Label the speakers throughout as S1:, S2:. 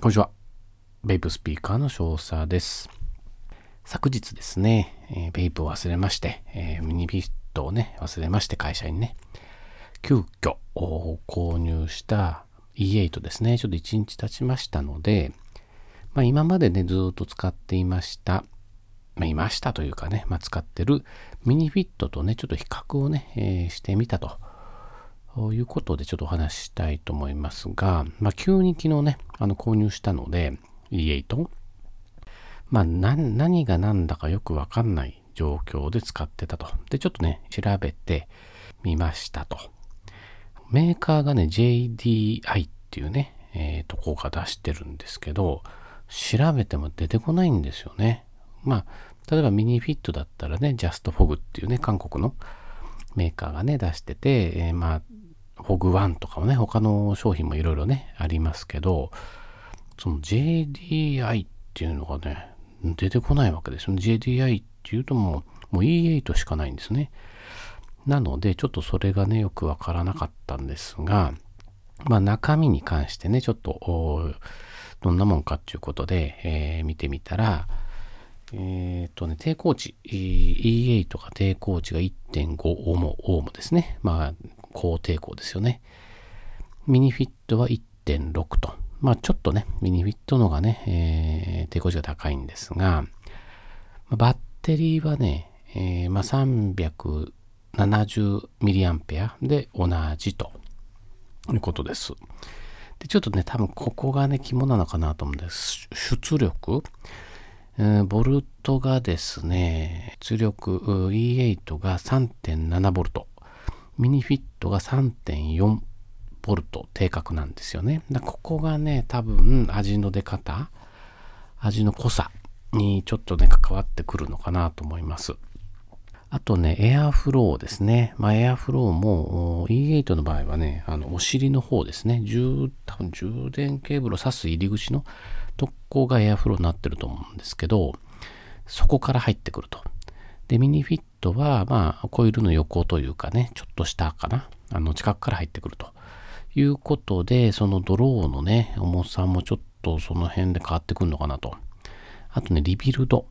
S1: こんにちは。ベイプスピーカーの少佐です。昨日ですね、えー、ベイプを忘れまして、えー、ミニビットをね、忘れまして会社にね、急遽購入した E8 ですね、ちょっと1日経ちましたので、まあ、今までね、ずっと使っていました、まあ、いましたというかね、まあ、使ってるミニフィットとね、ちょっと比較をね、えー、してみたと。ということでちょっとお話ししたいと思いますが、まあ、急に昨日ね、あの購入したので、E8。まあ、何が何だかよくわかんない状況で使ってたと。で、ちょっとね、調べてみましたと。メーカーがね、JDI っていうね、えー、とこが出してるんですけど、調べても出てこないんですよね。まあ、例えばミニフィットだったらね、ジャストフォグっていうね、韓国のメーカーがね、出してて、えー、まあ、ホグワンとかもね、他の商品もいろいろね、ありますけど、その JDI っていうのがね、出てこないわけですよね。JDI っていうともう、もう E8 しかないんですね。なので、ちょっとそれがね、よくわからなかったんですが、まあ中身に関してね、ちょっと、どんなもんかっていうことで、えー、見てみたら、えっ、ー、とね、抵抗値、E8 が抵抗値が1.5オーム、オームですね。まあ、高抵抗ですよね。ミニフィットは1.6と。まあちょっとね、ミニフィットの方がね、えー、抵抗値が高いんですが、バッテリーはね、えー、まあ、370mAh で同じということです。で、ちょっとね、多分ここがね、肝なのかなと思うんです。出力、えー、ボルトがですね、出力 E8 が 3.7V。ミニフィットが3.4ボルト定格なんですよね。だここがね、多分味の出方、味の濃さにちょっとね、関わってくるのかなと思います。あとね、エアフローですね。まあ、エアフローも E8 の場合はね、あのお尻の方ですね。充多分充電ケーブルを挿す入り口のとこがエアフローになってると思うんですけど、そこから入ってくると。で、ミニフィットは、まあ、コイルの横というかね、ちょっと下かな。あの、近くから入ってくるということで、そのドローのね、重さもちょっとその辺で変わってくるのかなと。あとね、リビルド。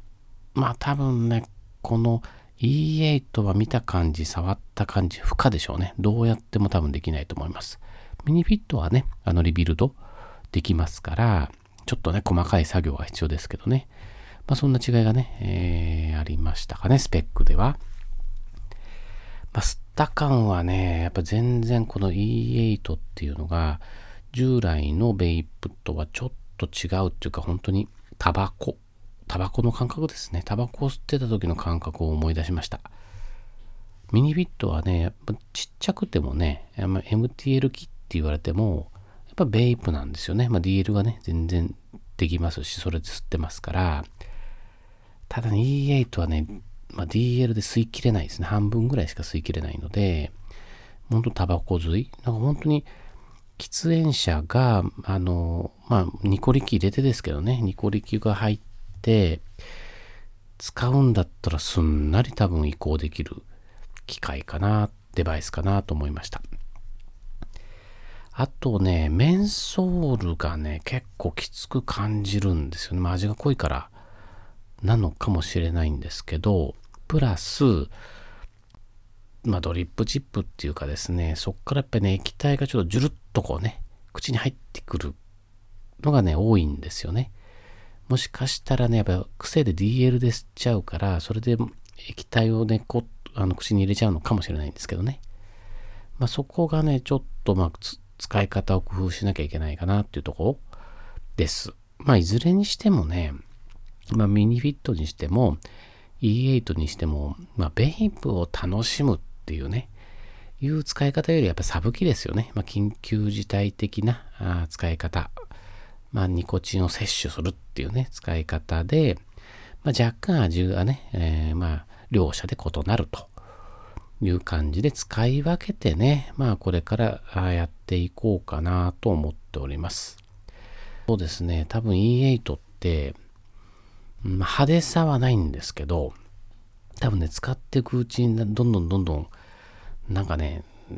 S1: まあ、多分ね、この E8 は見た感じ、触った感じ、負荷でしょうね。どうやっても多分できないと思います。ミニフィットはね、あのリビルドできますから、ちょっとね、細かい作業が必要ですけどね。まあ、そんな違いがね、えー、ありましたかね、スペックでは。まあ、吸った感はね、やっぱ全然この E8 っていうのが、従来のベイプとはちょっと違うっていうか、本当にタバコ。タバコの感覚ですね。タバコを吸ってた時の感覚を思い出しました。ミニフィットはね、やっぱちっちゃくてもね、MTL 機って言われても、やっぱベイプなんですよね。まあ、DL がね、全然できますし、それで吸ってますから、ただね、E8 はね、まあ、DL で吸い切れないですね。半分ぐらいしか吸い切れないので、本当タバコ吸いなんか本当に喫煙者が、あの、まあ、ニコリキ入れてですけどね、ニコリキが入って、使うんだったらすんなり多分移行できる機械かな、デバイスかなと思いました。あとね、メンソールがね、結構きつく感じるんですよね。まあ、味が濃いから。なのかもしれないんですけど、プラス、まあ、ドリップチップっていうかですね、そっからやっぱりね、液体がちょっとジュルッとこうね、口に入ってくるのがね、多いんですよね。もしかしたらね、やっぱ癖で DL で吸っちゃうから、それで液体をね、こあの口に入れちゃうのかもしれないんですけどね。まあ、そこがね、ちょっとまあ、使い方を工夫しなきゃいけないかなっていうところです。まあ、いずれにしてもね、まあ、ミニフィットにしても E8 にしても、まあ、ベイプを楽しむっていうね、いう使い方よりやっぱサブ機ですよね。まあ、緊急事態的なあ使い方。まあ、ニコチンを摂取するっていうね、使い方で、まあ、若干味がね、えー、まあ、両者で異なるという感じで使い分けてね、まあ、これからやっていこうかなと思っております。そうですね、多分 E8 って、派手さはないんですけど、多分ね、使っていくうちにどんどんどんどん、なんかね、好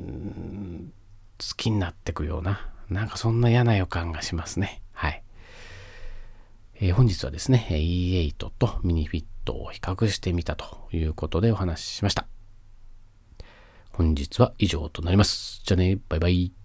S1: きになっていくような、なんかそんな嫌な予感がしますね。はい。えー、本日はですね、E8 とミニフィットを比較してみたということでお話ししました。本日は以上となります。じゃあね、バイバイ。